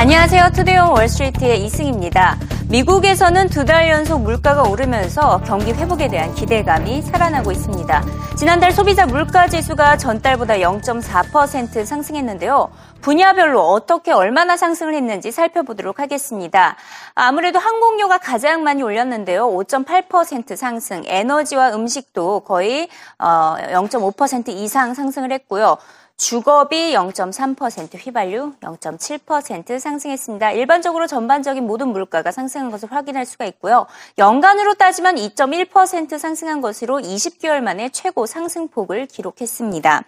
안녕하세요. 투데이온 월스트리트의 이승입니다. 미국에서는 두 달 연속 물가가 오르면서 경기 회복에 대한 기대감이 살아나고 있습니다. 지난달 소비자 물가 지수가 전달보다 0.4% 상승했는데요. 분야별로 어떻게 얼마나 상승을 했는지 살펴보도록 하겠습니다. 아무래도 항공료가 가장 많이 올렸는데요. 5.8% 상승, 에너지와 음식도 거의 0.5% 어, 이상 상승을 했고요. 주거비 0.3%, 휘발유 0.7% 상승했습니다. 일반적으로 전반적인 모든 물가가 상승한 것을 확인할 수가 있고요. 연간으로 따지면 2.1% 상승한 것으로 20개월 만에 최고 상승폭을 기록했습니다.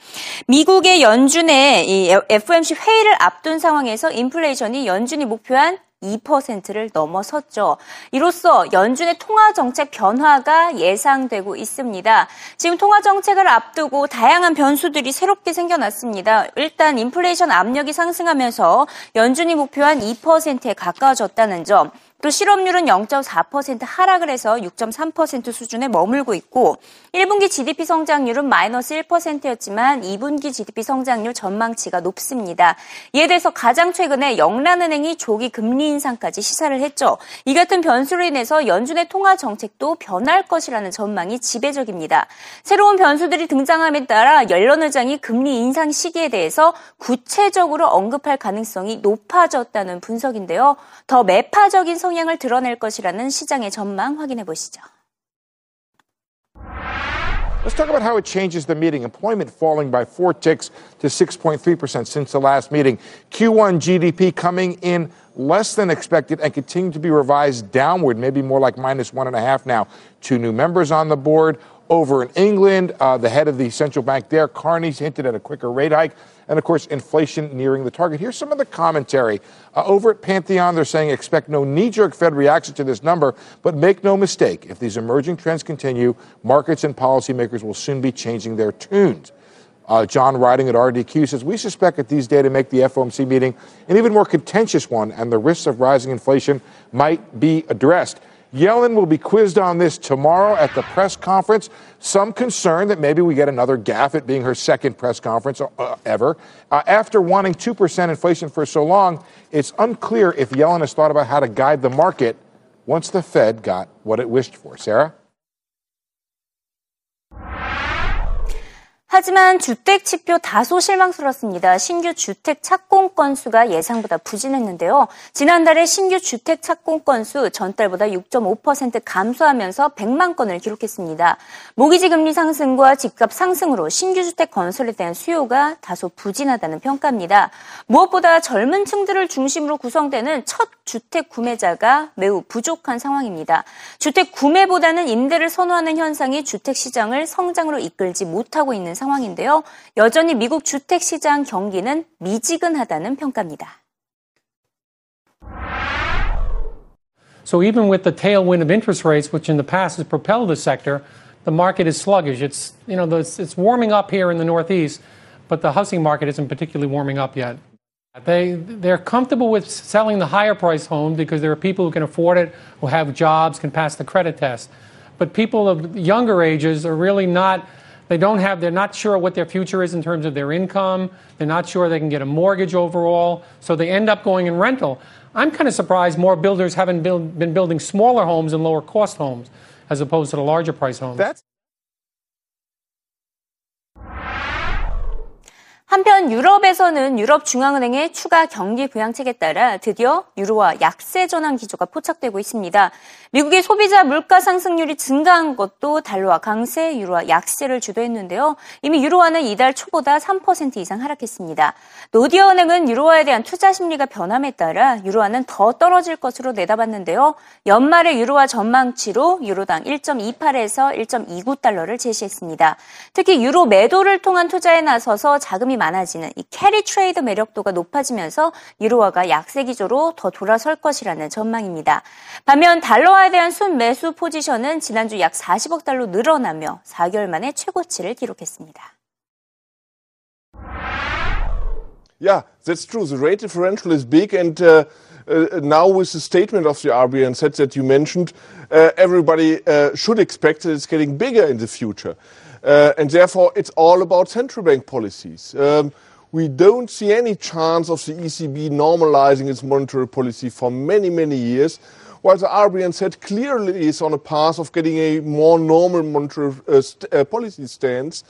미국의 연준의 FOMC 회의를 앞둔 상황에서 인플레이션이 연준이 목표한 2%를 넘어섰죠. 이로써 연준의 통화 정책 변화가 예상되고 있습니다. 지금 통화 정책을 앞두고 다양한 변수들이 새롭게 생겨났습니다. 일단 인플레이션 압력이 상승하면서 연준이 목표한 2%에 가까워졌다는 점, 또 실업률은 0.4% 하락을 해서 6.3% 수준에 머물고 있고 1분기 GDP 성장률은 마이너스 1%였지만 2분기 GDP 성장률 전망치가 높습니다. 이에 대해서 가장 최근에 영란은행이 조기 금리 인상까지 시사를 했죠. 이 같은 변수로 인해서 연준의 통화 정책도 변할 것이라는 전망이 지배적입니다. 새로운 변수들이 등장함에 따라 옐런 의장이 금리 인상 시기에 대해서 구체적으로 언급할 가능성이 높아졌다는 분석인데요. 더 매파적인 성 성향을 드러낼 것이라는 시장의 전망 확인해 보시죠. Let's talk about how it changes the meeting. Employment falling by four ticks to 6.3% since the last meeting. Q1 GDP coming in less than expected and continuing to be revised downward, maybe more like minus one and a half now. Two new members on the board. Over in England, uh, the head of the central bank there, Carney's hinted at a quicker rate hike and of course, inflation nearing the target. Here's some of the commentary. Uh, over at Pantheon, they're saying expect no knee jerk Fed reaction to this number, but make no mistake, if these emerging trends continue, markets and policymakers will soon be changing their tunes. Uh, John writing at RDQ says, We suspect that these data make the FOMC meeting an even more contentious one, and the risks of rising inflation might be addressed. Yellen will be quizzed on this tomorrow at the press conference. Some concern that maybe we get another gaffe at being her second press conference uh, ever. Uh, after wanting 2% inflation for so long, it's unclear if Yellen has thought about how to guide the market once the Fed got what it wished for. Sarah? 하지만 주택 지표 다소 실망스럽습니다. 신규 주택 착공 건수가 예상보다 부진했는데요. 지난달에 신규 주택 착공 건수 전달보다 6.5% 감소하면서 100만 건을 기록했습니다. 모기지 금리 상승과 집값 상승으로 신규 주택 건설에 대한 수요가 다소 부진하다는 평가입니다. 무엇보다 젊은 층들을 중심으로 구성되는 첫 주택 구매자가 매우 부족한 상황입니다. 주택 구매보다는 임대를 선호하는 현상이 주택 시장을 성장으로 이끌지 못하고 있는 상황인데요. 여전히 미국 주택 시장 경기는 미지근하다는 평가입니다. So even with the tailwind of interest rates, which in the past has propelled the sector, the market is sluggish. It's you know it's warming up here in the Northeast, but the housing market isn't particularly warming up yet. They they're comfortable with selling the higher price home because there are people who can afford it, who have jobs, can pass the credit test. But people of younger ages are really not they don't have, they're not sure what their future is in terms of their income. They're not sure they can get a mortgage overall. So they end up going in rental. I'm kind of surprised more builders haven't build, been building smaller homes and lower cost homes as opposed to the larger price homes. That's 한편 유럽에서는 유럽 중앙은행의 추가 경기 부양책에 따라 드디어 유로화 약세 전환 기조가 포착되고 있습니다. 미국의 소비자 물가 상승률이 증가한 것도 달러화 강세, 유로화 약세를 주도했는데요. 이미 유로화는 이달 초보다 3% 이상 하락했습니다. 노디아 은행은 유로화에 대한 투자 심리가 변함에 따라 유로화는 더 떨어질 것으로 내다봤는데요. 연말의 유로화 전망치로 유로당 1.28에서 1.29달러를 제시했습니다. 특히 유로 매도를 통한 투자에 나서서 자금이 많아지는 이 캐리 트레이드 매력도가 높아지면서 유로화가 약세 기조로 더 돌아설 것이라는 전망입니다. 반면 달러 화에 대한 순매수 포지션은 지난주 약 40억 달러 늘어나며 4개월 만에 최고치를 기록했습니다. Yeah, that's true. The rate differential is big, and uh, uh, now with the statement of the RBN set that you mentioned, uh, everybody uh, should expect that it's getting bigger in the future. Uh, and therefore, it's all about central bank policies. Um, we don't see any chance of the ECB normalizing its monetary policy for many, many years, while the RBN said clearly is on a path of getting a more normal monetary uh, st- uh, policy stance.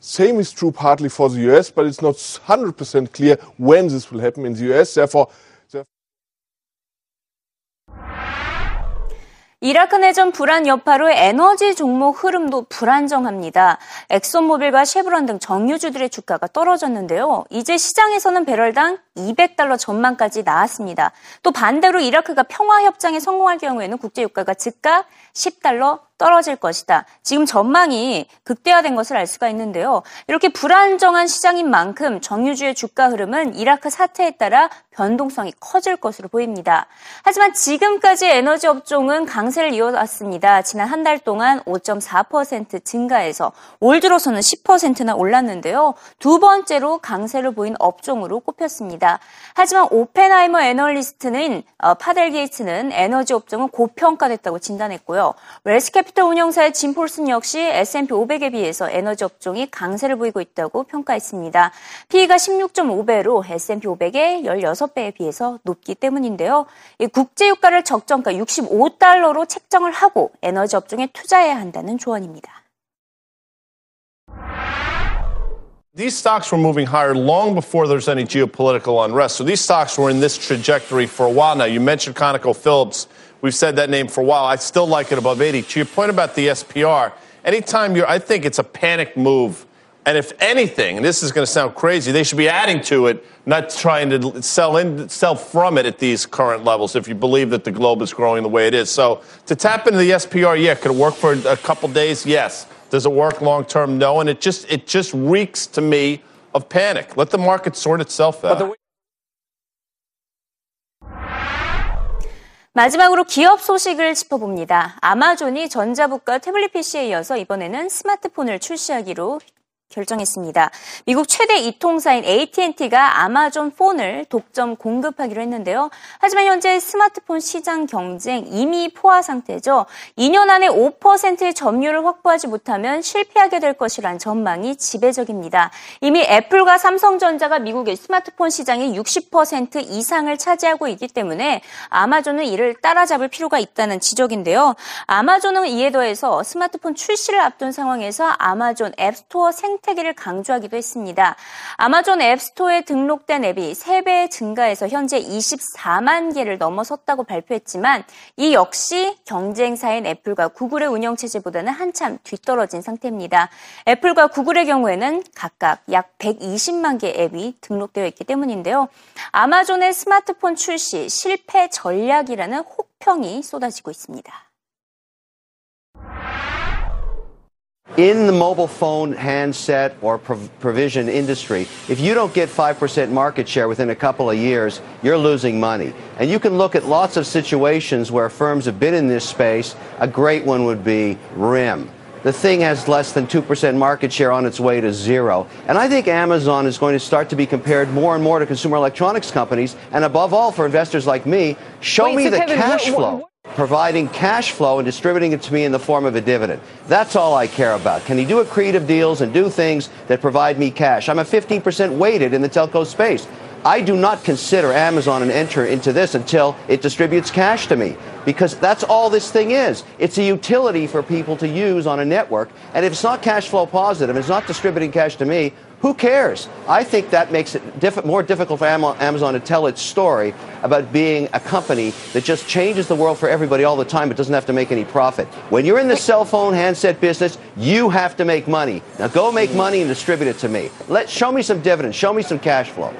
Same is true partly for the US, but it's not 100% clear when this will happen in the US. Therefore, 이라크 내전 불안 여파로 에너지 종목 흐름도 불안정합니다. 엑소모빌과 쉐브론 등 정유주들의 주가가 떨어졌는데요. 이제 시장에서는 배럴당 200달러 전망까지 나왔습니다. 또 반대로 이라크가 평화협정에 성공할 경우에는 국제유가가 즉각 10달러 떨어질 것이다. 지금 전망이 극대화된 것을 알 수가 있는데요. 이렇게 불안정한 시장인 만큼 정유주의 주가 흐름은 이라크 사태에 따라 변동성이 커질 것으로 보입니다. 하지만 지금까지 에너지 업종은 강세를 이어왔습니다. 지난 한 달 동안 5.4% 증가해서 올 들어서는 10%나 올랐는데요. 두 번째로 강세를 보인 업종으로 꼽혔습니다. 하지만 오펜하이머 애널리스트는 어, 파델 게이츠는 에너지 업종은 고평가됐다고 진단했고요. 웰스 캐피털 운영사의 짐 폴슨 역시 S&P 500에 비해서 에너지 업종이 강세를 보이고 있다고 평가했습니다. PE가 16.5배로 S&P 500의 16배에 비해서 높기 때문인데요. 국제유가를 적정가 65달러로 책정을 하고 에너지 업종에 투자해야 한다는 조언입니다. These stocks were moving higher long before there's any geopolitical unrest. So these stocks were in this trajectory for a while now. You mentioned ConocoPhillips. We've said that name for a while. I still like it above 80. To your point about the SPR, anytime you're, I think it's a panic move. And if anything, and this is going to sound crazy, they should be adding to it, not trying to sell in, sell from it at these current levels. If you believe that the globe is growing the way it is, so to tap into the SPR, yeah, could it work for a couple days? Yes. Does it work long term? No. And it just it just reeks to me of panic. Let the market sort itself out. 마지막으로 기업 소식을 짚어봅니다. 아마존이 전자북과 태블릿 PC에 이어서 이번에는 스마트폰을 출시하기로 결정했습니다. 미국 최대 이통사인 AT&T가 아마존 폰을 독점 공급하기로 했는데요. 하지만 현재 스마트폰 시장 경쟁 이미 포화 상태죠. 2년 안에 5%의 점유율을 확보하지 못하면 실패하게 될 것이란 전망이 지배적입니다. 이미 애플과 삼성전자가 미국의 스마트폰 시장의 60% 이상을 차지하고 있기 때문에 아마존은 이를 따라잡을 필요가 있다는 지적인데요. 아마존은 이에 더해서 스마트폰 출시를 앞둔 상황에서 아마존 앱스토어 생 생태계를 강조하기도 했습니다. 아마존 앱스토어에 등록된 앱이 3배 증가해서 현재 24만 개를 넘어섰다고 발표했지만 이 역시 경쟁사인 애플과 구글의 운영체제보다는 한참 뒤떨어진 상태입니다. 애플과 구글의 경우에는 각각 약 120만 개 앱이 등록되어 있기 때문인데요. 아마존의 스마트폰 출시 실패 전략이라는 혹평이 쏟아지고 있습니다. In the mobile phone handset or prov- provision industry, if you don't get 5% market share within a couple of years, you're losing money. And you can look at lots of situations where firms have been in this space. A great one would be RIM. The thing has less than 2% market share on its way to zero. And I think Amazon is going to start to be compared more and more to consumer electronics companies. And above all, for investors like me, show Wait, me so the Kevin, cash what- flow. Providing cash flow and distributing it to me in the form of a dividend. That's all I care about. Can he do creative deals and do things that provide me cash? I'm a 15% weighted in the telco space. I do not consider Amazon an enter into this until it distributes cash to me because that's all this thing is. It's a utility for people to use on a network. And if it's not cash flow positive, it's not distributing cash to me, who cares? I think that makes it diff- more difficult for Amazon to tell its story about being a company that just changes the world for everybody all the time but doesn't have to make any profit. When you're in the cell phone handset business, you have to make money. Now go make money and distribute it to me. Let show me some dividends, show me some cash flow.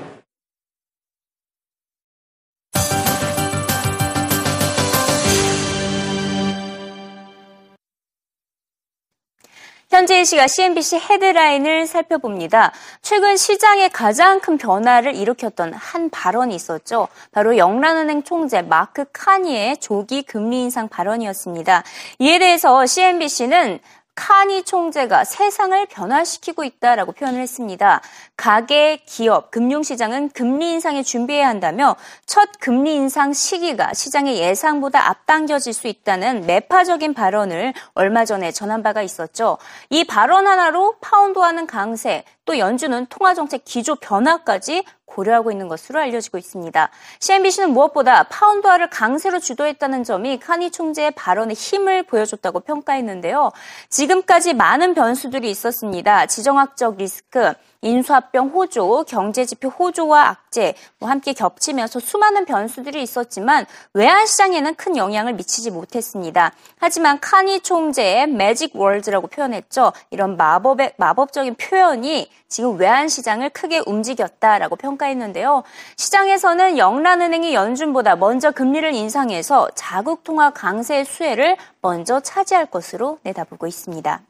현재 이 시각 CNBC 헤드라인을 살펴봅니다. 최근 시장에 가장 큰 변화를 일으켰던 한 발언이 있었죠. 바로 영란은행 총재 마크 카니의 조기 금리 인상 발언이었습니다. 이에 대해서 CNBC는 카니 총재가 세상을 변화시키고 있다라고 표현을 했습니다. 가계, 기업, 금융시장은 금리 인상에 준비해야 한다며 첫 금리 인상 시기가 시장의 예상보다 앞당겨질 수 있다는 매파적인 발언을 얼마 전에 전한 바가 있었죠. 이 발언 하나로 파운드와는 강세, 또 연준은 통화정책 기조 변화까지 고려하고 있는 것으로 알려지고 있습니다. CNBC는 무엇보다 파운드화를 강세로 주도했다는 점이 카니 총재의 발언에 힘을 보여줬다고 평가했는데요. 지금까지 많은 변수들이 있었습니다. 지정학적 리스크, 인수합병 호조, 경제지표 호조와 악재 뭐 함께 겹치면서 수많은 변수들이 있었지만 외환 시장에는 큰 영향을 미치지 못했습니다. 하지만 카니 총재의 magic word라고 표현했죠. 이런 마법의, 마법적인 표현이 지금 외환 시장을 크게 움직였다라고 평가했는데요. 시장에서는 영란은행이 연준보다 먼저 금리를 인상해서 자국 통화 강세의 수혜를 먼저 차지할 것으로 내다보고 있습니다.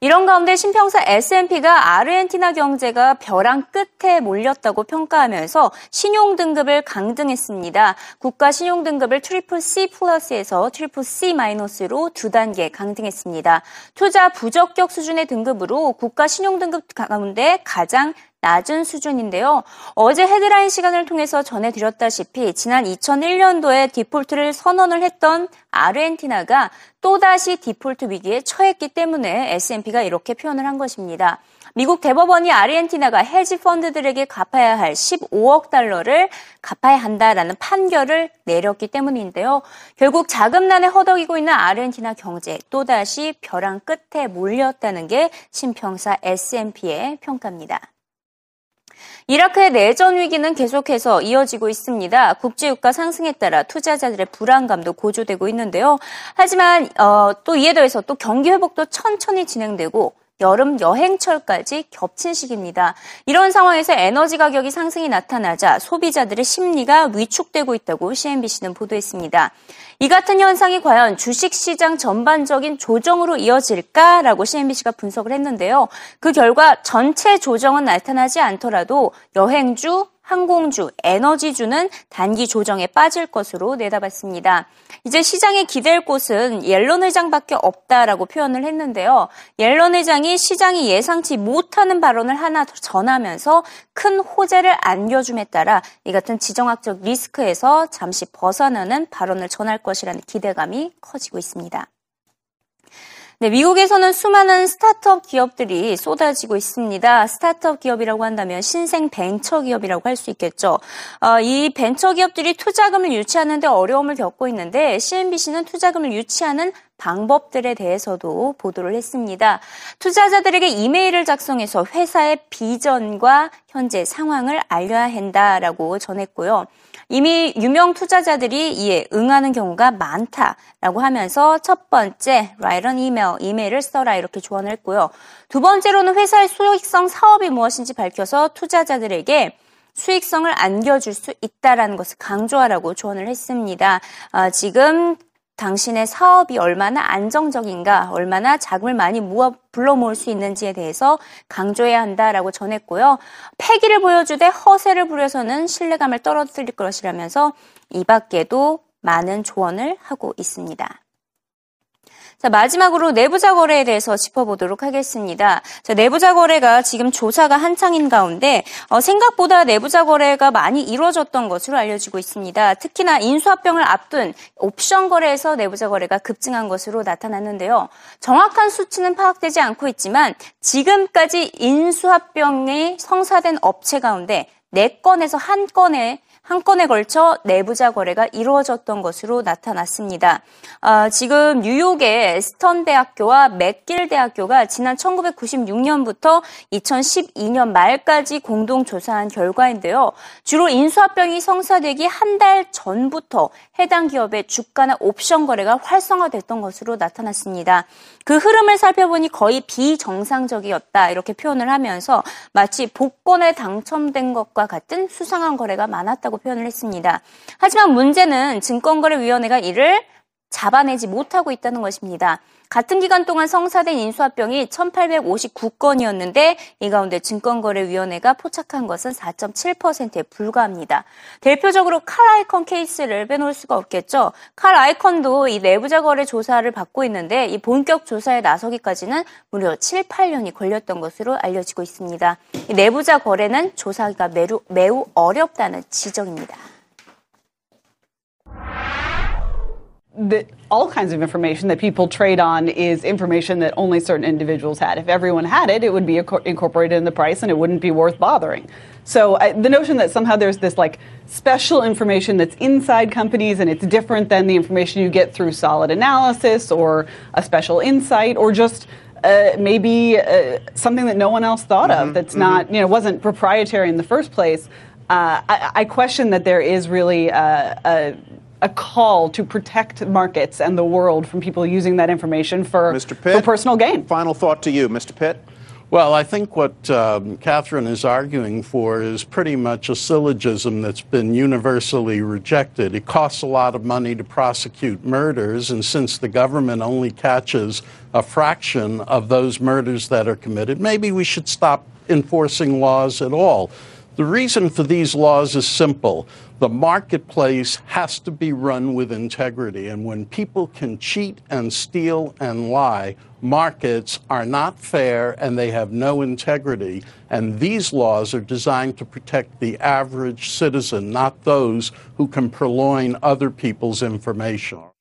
이런 가운데 신평사 S&P가 아르헨티나 경제가 벼랑 끝에 몰렸다고 평가하면서 신용 등급을 강등했습니다. 국가 신용 등급을 트리플 C 플러스에서 트리플 C 마이너스로 두 단계 강등했습니다. 투자 부적격 수준의 등급으로 국가 신용 등급 가운데 가장 낮은 수준인데요. 어제 헤드라인 시간을 통해서 전해드렸다시피 지난 2001년도에 디폴트를 선언을 했던 아르헨티나가 또다시 디폴트 위기에 처했기 때문에 S&P가 이렇게 표현을 한 것입니다. 미국 대법원이 아르헨티나가 헤지 펀드들에게 갚아야 할 15억 달러를 갚아야 한다라는 판결을 내렸기 때문인데요. 결국 자금난에 허덕이고 있는 아르헨티나 경제 또다시 벼랑 끝에 몰렸다는 게 신평사 S&P의 평가입니다. 이라크의 내전 위기는 계속해서 이어지고 있습니다. 국제유가 상승에 따라 투자자들의 불안감도 고조되고 있는데요. 하지만 어, 또 이에 더해서 또 경기 회복도 천천히 진행되고 여름 여행철까지 겹친 시기입니다. 이런 상황에서 에너지 가격이 상승이 나타나자 소비자들의 심리가 위축되고 있다고 CNBC는 보도했습니다. 이 같은 현상이 과연 주식시장 전반적인 조정으로 이어질까라고 CNBC가 분석을 했는데요. 그 결과 전체 조정은 나타나지 않더라도 여행주, 항공주, 에너지주는 단기 조정에 빠질 것으로 내다봤습니다. 이제 시장에 기댈 곳은 옐런 회장밖에 없다라고 표현을 했는데요. 옐런 회장이 시장이 예상치 못하는 발언을 하나 전하면서 큰 호재를 안겨줌에 따라 이 같은 지정학적 리스크에서 잠시 벗어나는 발언을 전할 것이라는 기대감이 커지고 있습니다. 네, 미국에서는 수많은 스타트업 기업들이 쏟아지고 있습니다. 스타트업 기업이라고 한다면 신생 벤처 기업이라고 할 수 있겠죠. 어, 이 벤처 기업들이 투자금을 유치하는데 어려움을 겪고 있는데 CNBC는 투자금을 유치하는 방법들에 대해서도 보도를 했습니다. 투자자들에게 이메일을 작성해서 회사의 비전과 현재 상황을 알려야 한다라고 전했고요. 이미 유명 투자자들이 이에 응하는 경우가 많다라고 하면서 첫 번째, write an email, 이메일을 써라 이렇게 조언을 했고요. 두 번째로는 회사의 수익성 사업이 무엇인지 밝혀서 투자자들에게 수익성을 안겨줄 수 있다라는 것을 강조하라고 조언을 했습니다. 어, 지금 당신의 사업이 얼마나 안정적인가, 얼마나 자금을 많이 모아 불러 모을 수 있는지에 대해서 강조해야 한다라고 전했고요. 패기를 보여주되 허세를 부려서는 신뢰감을 떨어뜨릴 것이라면서 이 밖에도 많은 조언을 하고 있습니다. 자, 마지막으로 내부자 거래에 대해서 짚어보도록 하겠습니다. 자, 내부자 거래가 지금 조사가 한창인 가운데 어, 생각보다 내부자 거래가 많이 이루어졌던 것으로 알려지고 있습니다. 특히나 인수합병을 앞둔 옵션 거래에서 내부자 거래가 급증한 것으로 나타났는데요. 정확한 수치는 파악되지 않고 있지만 지금까지 인수합병이 성사된 업체 가운데 4건에서 1건의 한 건에 걸쳐 내부자 거래가 이루어졌던 것으로 나타났습니다. 아, 지금 뉴욕의 스턴 대학교와 맥길 대학교가 지난 1996년부터 2012년 말까지 공동 조사한 결과인데요. 주로 인수합병이 성사되기 한 달 전부터 해당 기업의 주가나 옵션 거래가 활성화됐던 것으로 나타났습니다. 그 흐름을 살펴보니 거의 비정상적이었다 이렇게 표현을 하면서 마치 복권에 당첨된 것과 같은 수상한 거래가 많았다고 있다고 표현을 했습니다. 하지만 문제는 증권거래위원회가 이를 잡아내지 못하고 있다는 것입니다. 같은 기간 동안 성사된 인수합병이 1859건이었는데 이 가운데 증권거래위원회가 포착한 것은 4.7%에 불과합니다. 대표적으로 칼 아이콘 케이스를 빼놓을 수가 없겠죠. 칼 아이콘도 이 내부자 거래 조사를 받고 있는데 이 본격 조사에 나서기까지는 무려 7, 8년이 걸렸던 것으로 알려지고 있습니다. 이 내부자 거래는 조사가 매우, 매우 어렵다는 지적입니다. That all kinds of information that people trade on is information that only certain individuals had. If everyone had it, it would be incorporated in the price and it wouldn't be worth bothering. So I, the notion that somehow there's this like special information that's inside companies and it's different than the information you get through solid analysis or a special insight or just uh, maybe uh, something that no one else thought of that's not you know wasn't proprietary in the first place. Uh, I, I question that there is really uh, a, a call to protect markets and the world from people using that information for, Mr. Pitt? for personal gain. Final thought to you, Mr. Pitt. Well, I think what um, Catherine is arguing for is pretty much a syllogism that's been universally rejected. It costs a lot of money to prosecute murders, and since the government only catches a fraction of those murders that are committed, maybe we should stop enforcing laws at all. The reason for these laws is simple. The marketplace has to be run with integrity. And when people can cheat and steal and lie, markets are not fair and they have no integrity. And these laws are designed to protect the average citizen, not those who can purloin other people's information.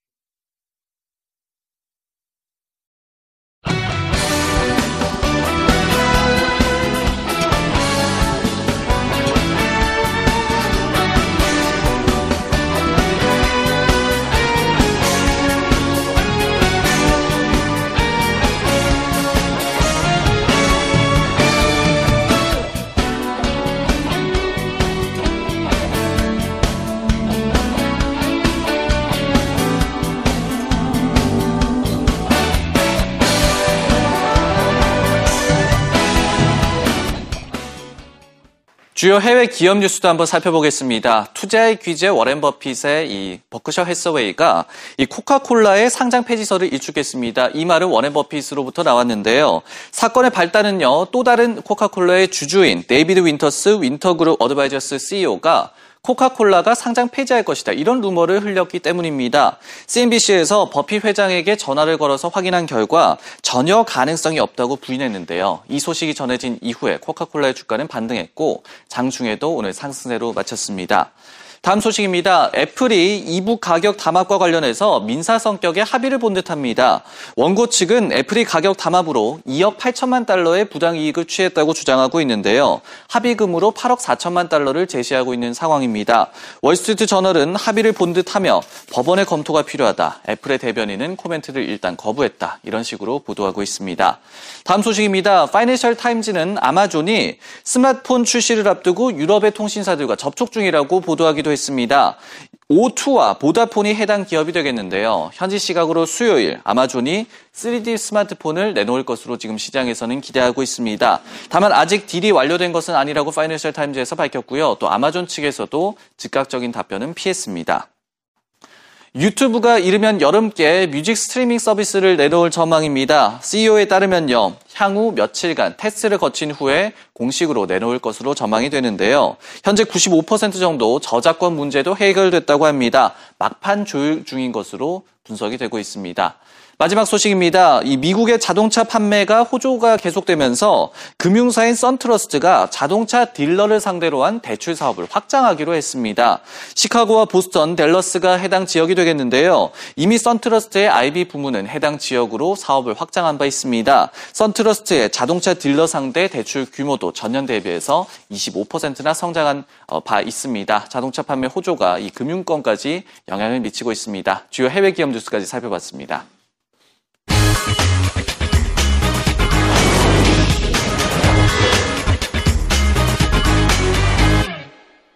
주요 해외 기업 뉴스도 한번 살펴보겠습니다. 투자의 귀재 워렌 버핏의 이 버크셔 해서웨이가 이 코카콜라의 상장 폐지설을 일축했습니다. 이 말은 워렌 버핏으로부터 나왔는데요. 사건의 발단은요, 또 다른 코카콜라의 주주인 데이비드 윈터스 윈터그룹 어드바이저스 CEO가 코카콜라가 상장 폐지할 것이다. 이런 루머를 흘렸기 때문입니다. CNBC에서 버핏 회장에게 전화를 걸어서 확인한 결과 전혀 가능성이 없다고 부인했는데요. 이 소식이 전해진 이후에 코카콜라의 주가는 반등했고 장중에도 오늘 상승세로 마쳤습니다. 다음 소식입니다. 애플이 이북 가격 담합과 관련해서 민사 성격의 합의를 본 듯합니다. 원고 측은 애플이 가격 담합으로 2억 8천만 달러의 부당 이익을 취했다고 주장하고 있는데요. 합의금으로 8억 4천만 달러를 제시하고 있는 상황입니다. 월스트리트 저널은 합의를 본 듯하며 법원의 검토가 필요하다. 애플의 대변인은 코멘트를 일단 거부했다. 이런 식으로 보도하고 있습니다. 다음 소식입니다. 파이낸셜 타임즈는 아마존이 스마트폰 출시를 앞두고 유럽의 통신사들과 접촉 중이라고 보도하기도 했습니다. O2와 보다폰이 해당 기업이 되겠는데요. 현지 시각으로 수요일 아마존이 3D 스마트폰을 내놓을 것으로 지금 시장에서는 기대하고 있습니다. 다만 아직 deal이 완료된 것은 아니라고 파이낸셜 타임즈에서 밝혔고요. 또 아마존 측에서도 즉각적인 답변은 피했습니다. 유튜브가 이르면 여름께 뮤직 스트리밍 서비스를 내놓을 전망입니다. CEO에 따르면요. 향후 며칠간 테스트를 거친 후에 공식으로 내놓을 것으로 전망이 되는데요. 현재 95% 정도 저작권 문제도 해결됐다고 합니다. 막판 조율 중인 것으로 분석이 되고 있습니다. 마지막 소식입니다. 이 미국의 자동차 판매가 호조가 계속되면서 금융사인 썬트러스트가 자동차 딜러를 상대로 한 대출 사업을 확장하기로 했습니다. 시카고와 보스턴, 댈러스가 해당 지역이 되겠는데요. 이미 썬트러스트의 IB 부문은 해당 지역으로 사업을 확장한 바 있습니다. 썬트러스트의 자동차 딜러 상대 대출 규모도 전년 대비해서 25%나 성장한 어, 바 있습니다. 자동차 판매 호조가 이 금융권까지 영향을 미치고 있습니다. 주요 해외 기업 뉴스까지 살펴봤습니다. Thank you.